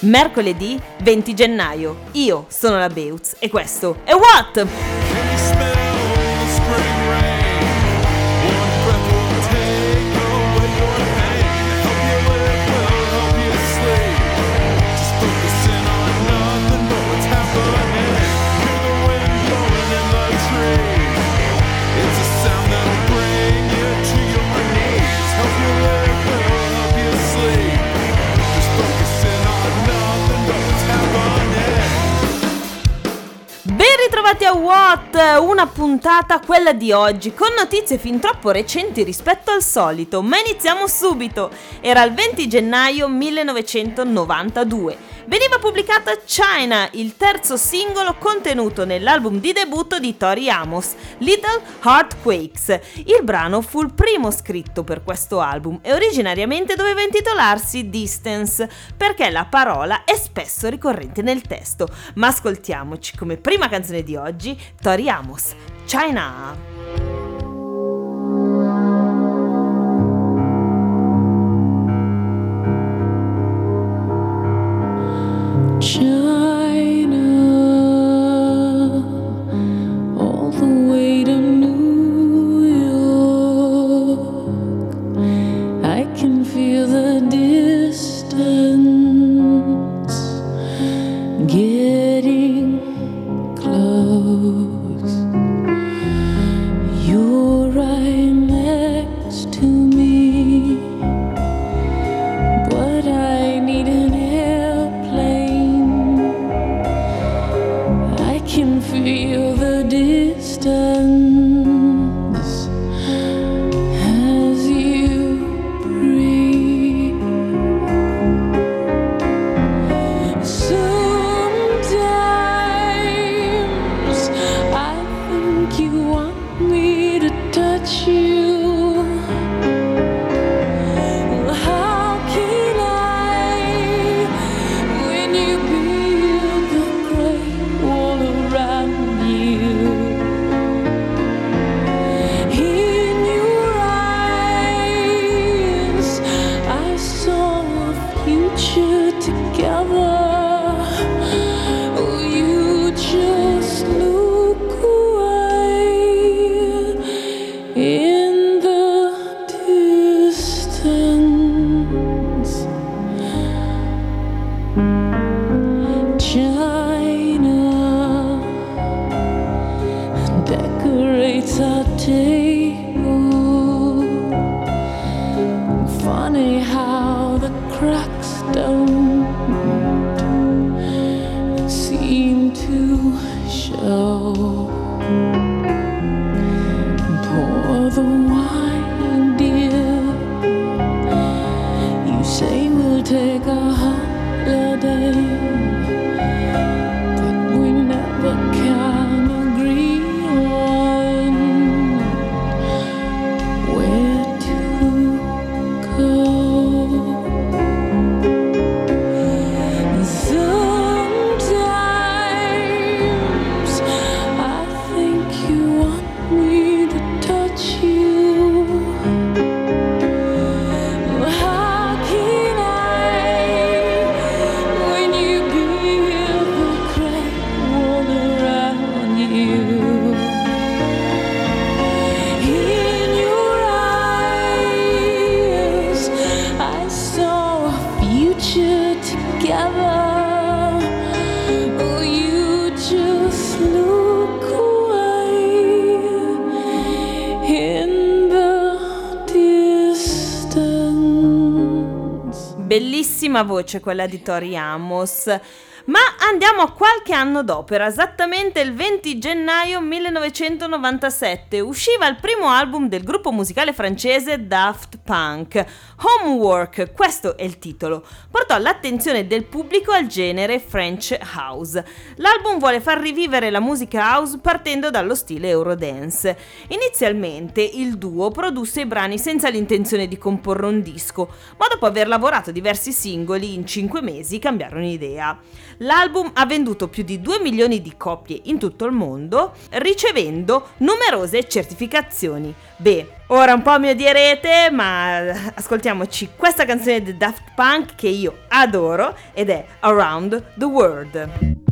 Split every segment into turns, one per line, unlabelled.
Mercoledì 20 gennaio. Io sono la Beutz e questo è What? Ritrovati a What, una puntata quella di oggi, con notizie fin troppo recenti rispetto al solito, ma iniziamo subito. Era il 20 gennaio 1992. Veniva pubblicata China, il terzo singolo contenuto nell'album di debutto di Tori Amos, Little Heartquakes. Il brano fu il primo scritto per questo album e originariamente doveva intitolarsi Distance, perché la parola è spesso ricorrente nel testo. Ma ascoltiamoci come prima canzone di oggi Tori Amos, China. luz. take a holiday. Bellissima voce quella di Tori Amos. Andiamo a qualche anno dopo, era esattamente il 20 gennaio 1997, usciva il primo album del gruppo musicale francese Daft Punk, Homework, questo è il titolo, portò l'attenzione del pubblico al genere French House. L'album vuole far rivivere la musica house partendo dallo stile Eurodance. Inizialmente il duo produsse i brani senza l'intenzione di comporre un disco, ma dopo aver lavorato diversi singoli in 5 mesi cambiarono idea.
l'album ha venduto più di 2 milioni di copie in tutto il mondo, ricevendo numerose certificazioni. Beh, ora un po' mi odierete, ma ascoltiamoci questa canzone di Daft Punk che io adoro ed è Around the World.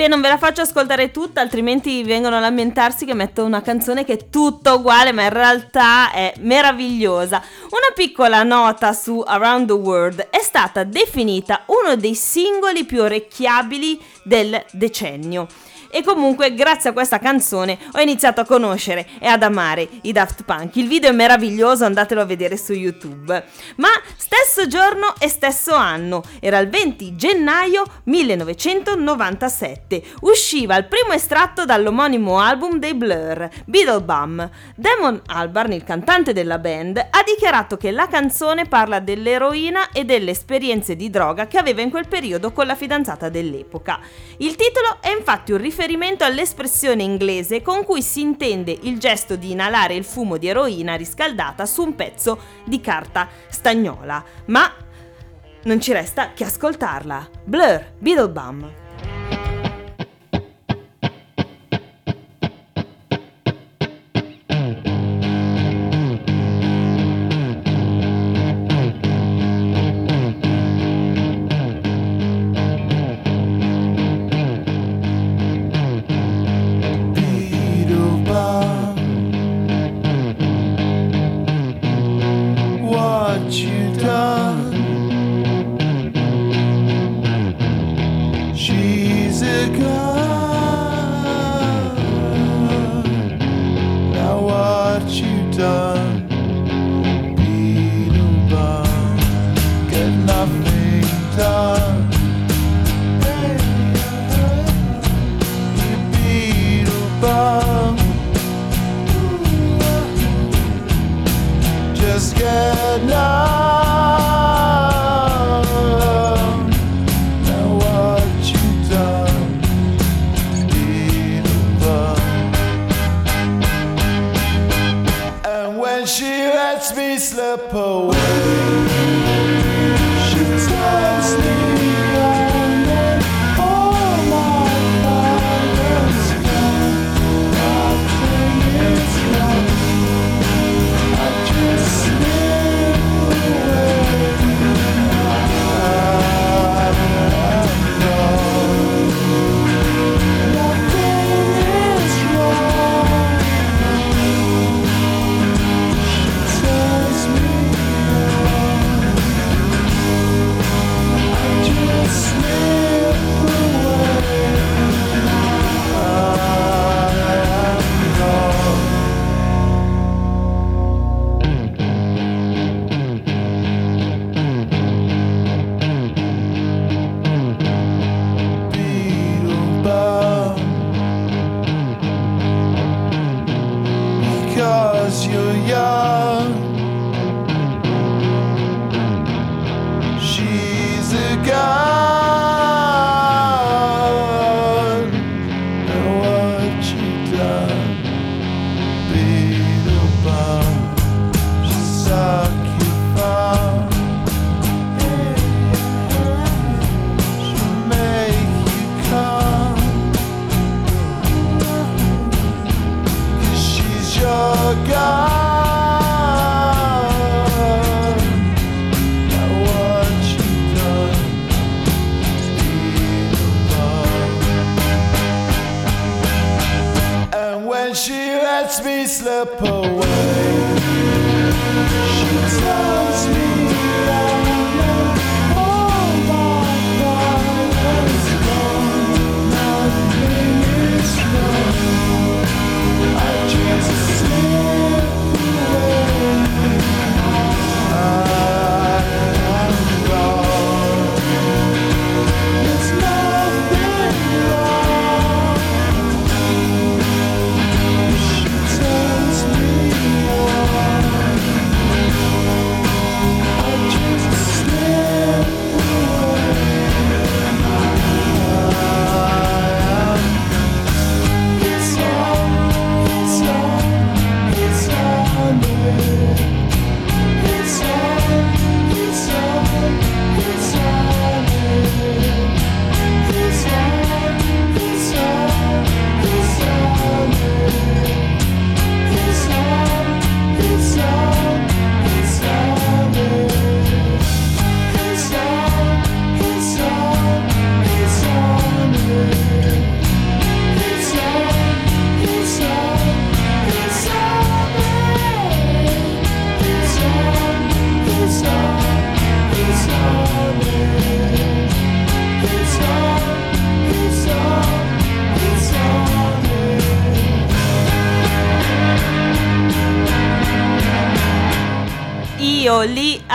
Beh, non ve la faccio ascoltare tutta, altrimenti vengono a lamentarsi che metto una canzone che è tutta uguale, ma in realtà è meravigliosa. Una piccola nota su Around the World è stata definita uno dei singoli più orecchiabili del decennio. E comunque, grazie a questa canzone, ho iniziato a conoscere e ad amare i Daft Punk. Il video è meraviglioso, andatelo a vedere su YouTube. Ma stesso giorno e stesso anno, era il 20 gennaio 1997, usciva il primo estratto dall'omonimo album dei Blur, Beetlebum. Damon Albarn, il cantante della band, ha dichiarato che la canzone parla dell'eroina e delle esperienze di droga che aveva in quel periodo con la fidanzata dell'epoca. Il titolo è infatti un riferimento riferimento all'espressione inglese con cui si intende il gesto di inalare il fumo di eroina riscaldata su un pezzo di carta stagnola. Ma non ci resta che ascoltarla. Blur, Beetlebum.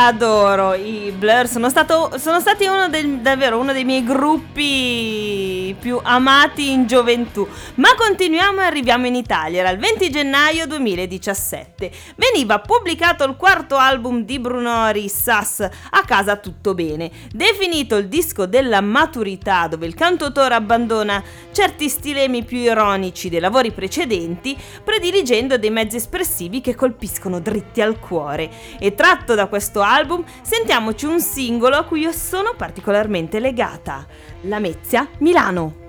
Adoro, i Blur sono, stato, sono stati uno del- davvero uno dei miei gruppi più amati in gioventù. Ma continuiamo e arriviamo in Italia, era il 20 gennaio 2017. Veniva pubblicato il quarto album di Bruno Rissas, A casa tutto bene, definito il disco della maturità dove il cantautore abbandona certi stilemi più ironici dei lavori precedenti, prediligendo dei mezzi espressivi che colpiscono dritti al cuore. E tratto da questo album, sentiamoci un singolo a cui io sono particolarmente legata, La Mezia Milano.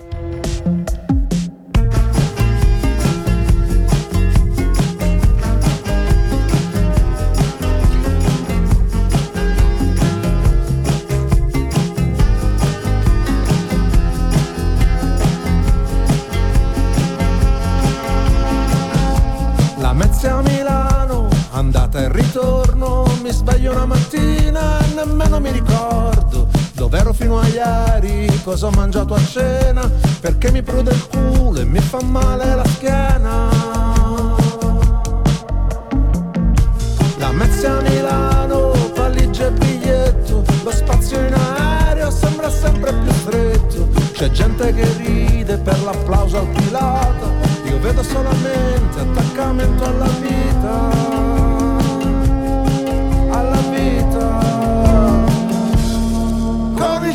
Andata e ritorno, mi sveglio una mattina nemmeno mi ricordo dove ero fino a ieri, cosa ho mangiato a cena, perché mi prude il culo e mi fa male la schiena. La Mezia a Milano, valigia e biglietto, lo spazio in aereo sembra sempre più stretto, c'è gente che ride per l'applauso al pilota, io vedo solamente attaccamento alla vita,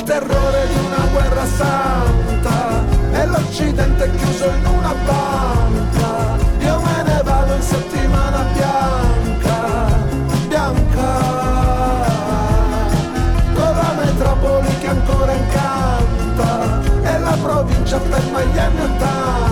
il terrore di una guerra santa e l'Occidente chiuso in una banca, io me ne vado in settimana bianca, bianca, con la metropoli che ancora incanta e la provincia ferma gli anni Ottanta,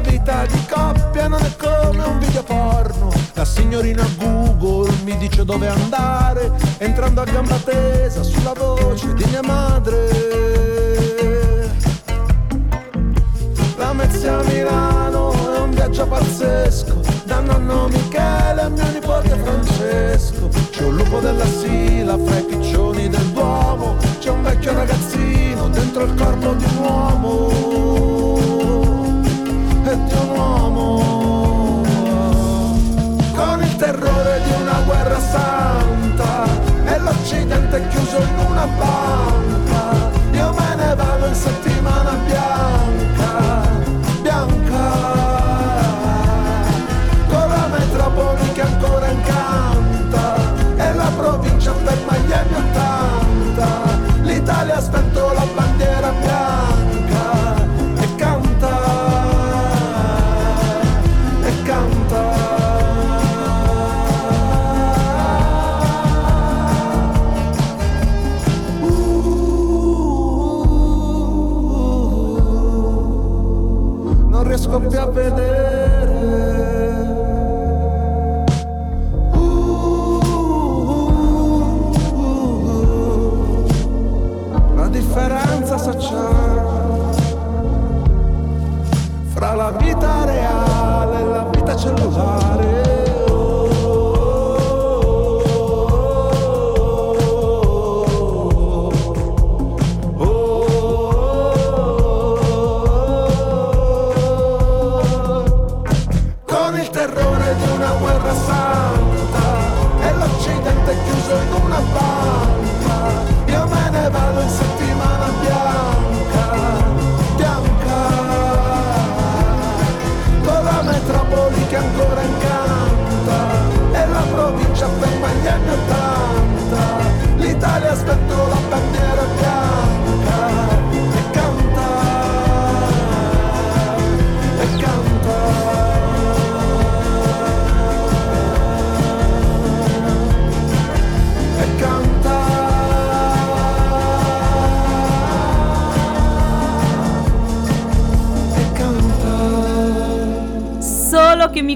la vita di coppia non è come un video porno. La signorina Google mi dice dove andare, entrando a gamba tesa sulla voce di mia madre. La Mezia a Milano è un viaggio pazzesco, da nonno Michele a mio nipote Francesco. C'è un lupo della Sila fra i piccioni del Duomo, c'è un vecchio ragazzino dentro il corpo di un uomo.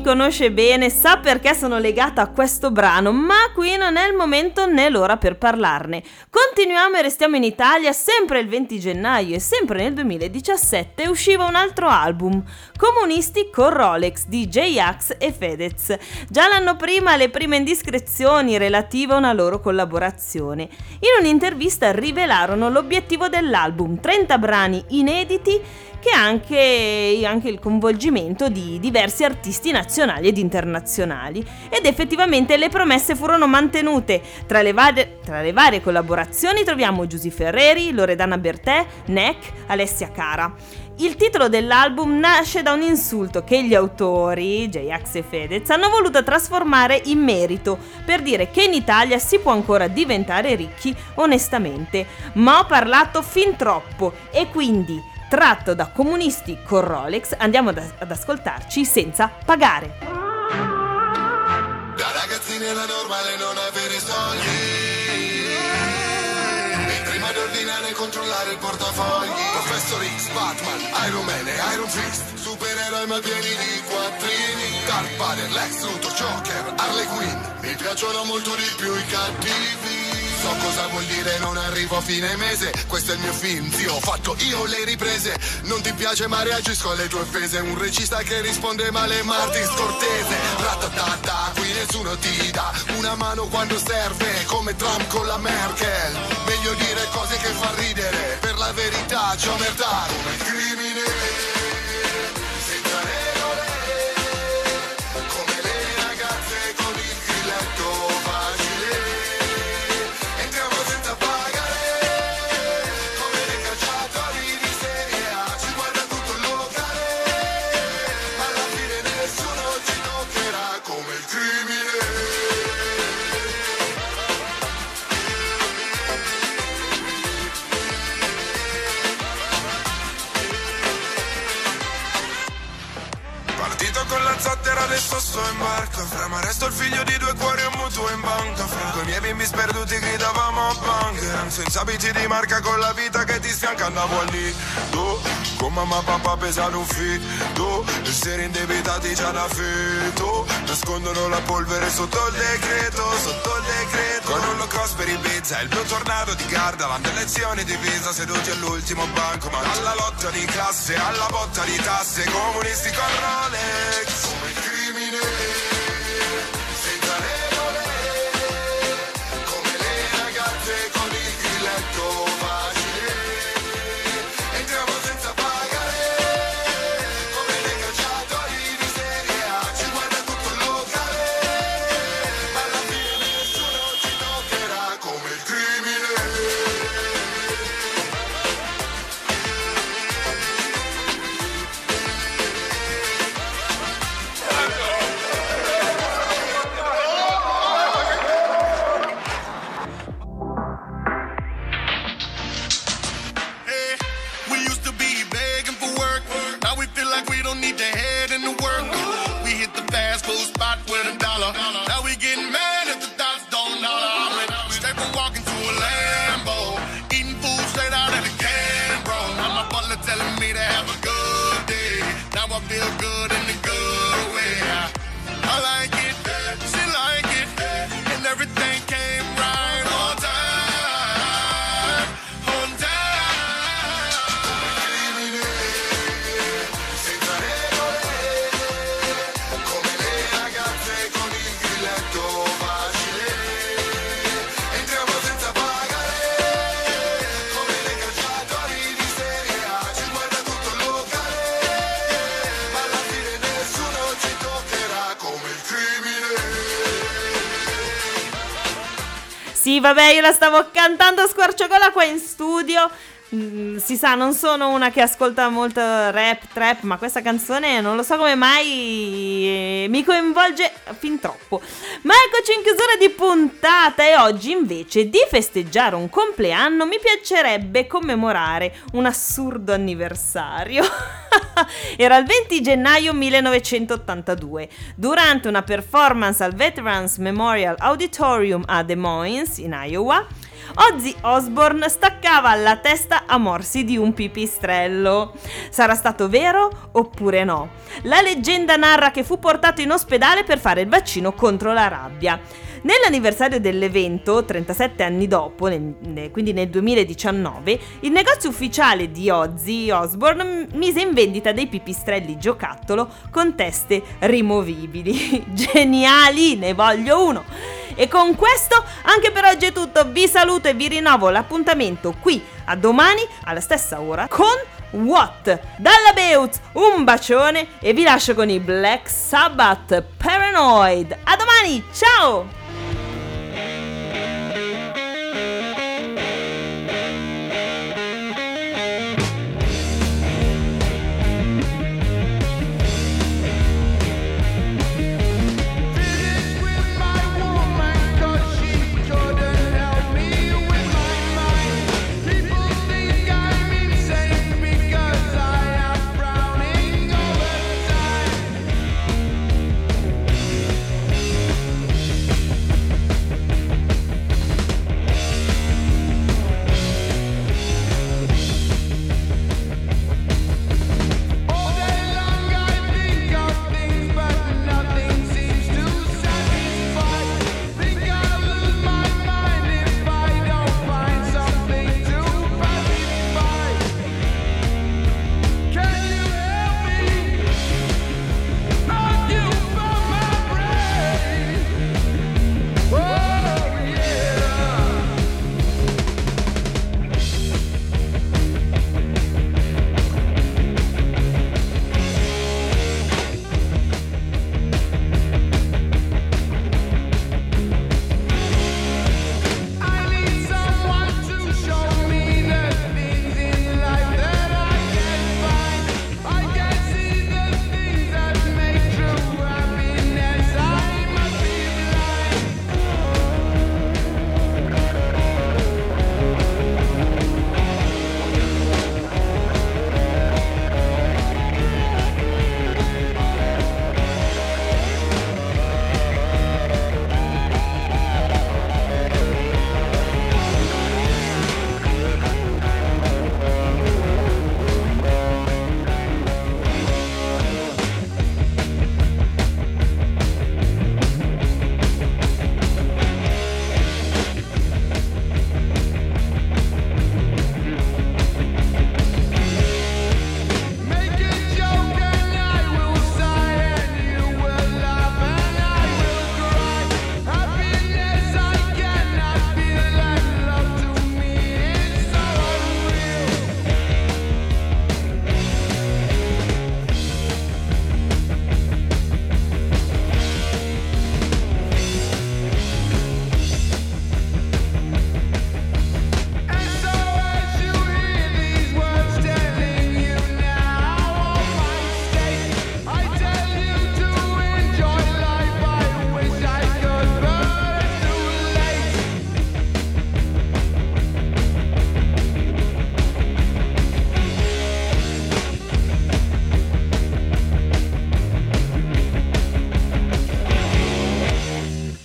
Conosce bene sa perché sono legata a questo brano, ma qui non è il momento né l'ora per parlarne. Continuiamo e restiamo in Italia, sempre il 20 gennaio e sempre nel 2017 usciva un altro album, Comunisti con Rolex di J-Ax e Fedez. Già l'anno prima le prime indiscrezioni relative a una loro collaborazione. In un'intervista rivelarono l'obiettivo dell'album, 30 brani inediti che anche, anche il coinvolgimento di diversi artisti nazionali ed internazionali. Ed effettivamente le promesse furono mantenute. Tra le, varie, tra le varie collaborazioni troviamo Giusy Ferreri, Loredana Bertè, Neck, Alessia Cara. Il titolo dell'album nasce da un insulto che gli autori, J-Ax e Fedez, hanno voluto trasformare in merito per dire che in Italia si può ancora diventare ricchi onestamente. Ma ho parlato fin troppo e quindi, tratto da comunisti con Rolex, andiamo ad, ad ascoltarci senza pagare.
Da ragazzini era normale non avere soldi. E prima di ordinare e controllare il portafogli. Professor X, Batman, Iron Man e Iron Fist. Supereroi ma pieni di quattrini. Darth Vader, Lex Luthor, Joker, Harley Quinn. Mi piacciono molto di più i cattivi So cosa vuol dire non arrivo a fine mese. Questo è il mio film, zio, ho fatto io le riprese. Non ti piace ma reagisco alle tue offese. Un regista che risponde male Martin Scortese Ratatata, qui nessuno ti dà Una mano quando serve Come Trump con la Merkel. Meglio dire cose che fa ridere. Per la verità c'è omertà Come crimine zattera, adesso sto in barca. Fra ma resto il figlio di due cuori e un mutuo in banca. Fra coi miei bimbi sperduti gridavamo a bunker Senza abiti di marca con la vita che ti sfianca. Andavo al nido Con mamma e papà pesano un fito Essere indebitati già da feto Nascondono la polvere sotto il decreto Sotto il decreto. Con un low cost per Ibiza Il mio tornado di Gardaland Lezioni di visa seduti all'ultimo banco. Ma alla lotta di classe Alla botta di tasse. Comunisti con Rolex
Vabbè, io la stavo cantando a squarciagola qua in studio. Mm, si sa, non sono una che ascolta molto rap, trap, ma questa canzone non lo so come mai eh, mi coinvolge fin troppo. Ma eccoci in chiusura di puntata e oggi invece di festeggiare un compleanno mi piacerebbe commemorare un assurdo anniversario. Era il 20 gennaio 1982, durante una performance al Veterans Memorial Auditorium a Des Moines, in Iowa. Ozzy Osbourne staccava la testa a morsi di un pipistrello. Sarà stato vero oppure no? La leggenda narra che fu portato in ospedale per fare il vaccino contro la rabbia. Nell'anniversario dell'evento, 37 anni dopo, quindi nel 2019, il negozio ufficiale di Ozzy Osbourne mise in vendita dei pipistrelli giocattolo con teste rimovibili. Geniali, ne voglio uno! E con questo anche per oggi è tutto, vi saluto e vi rinnovo l'appuntamento qui a domani alla stessa ora con What? Dalla Beutz un bacione e vi lascio con i Black Sabbath Paranoid. A domani, ciao!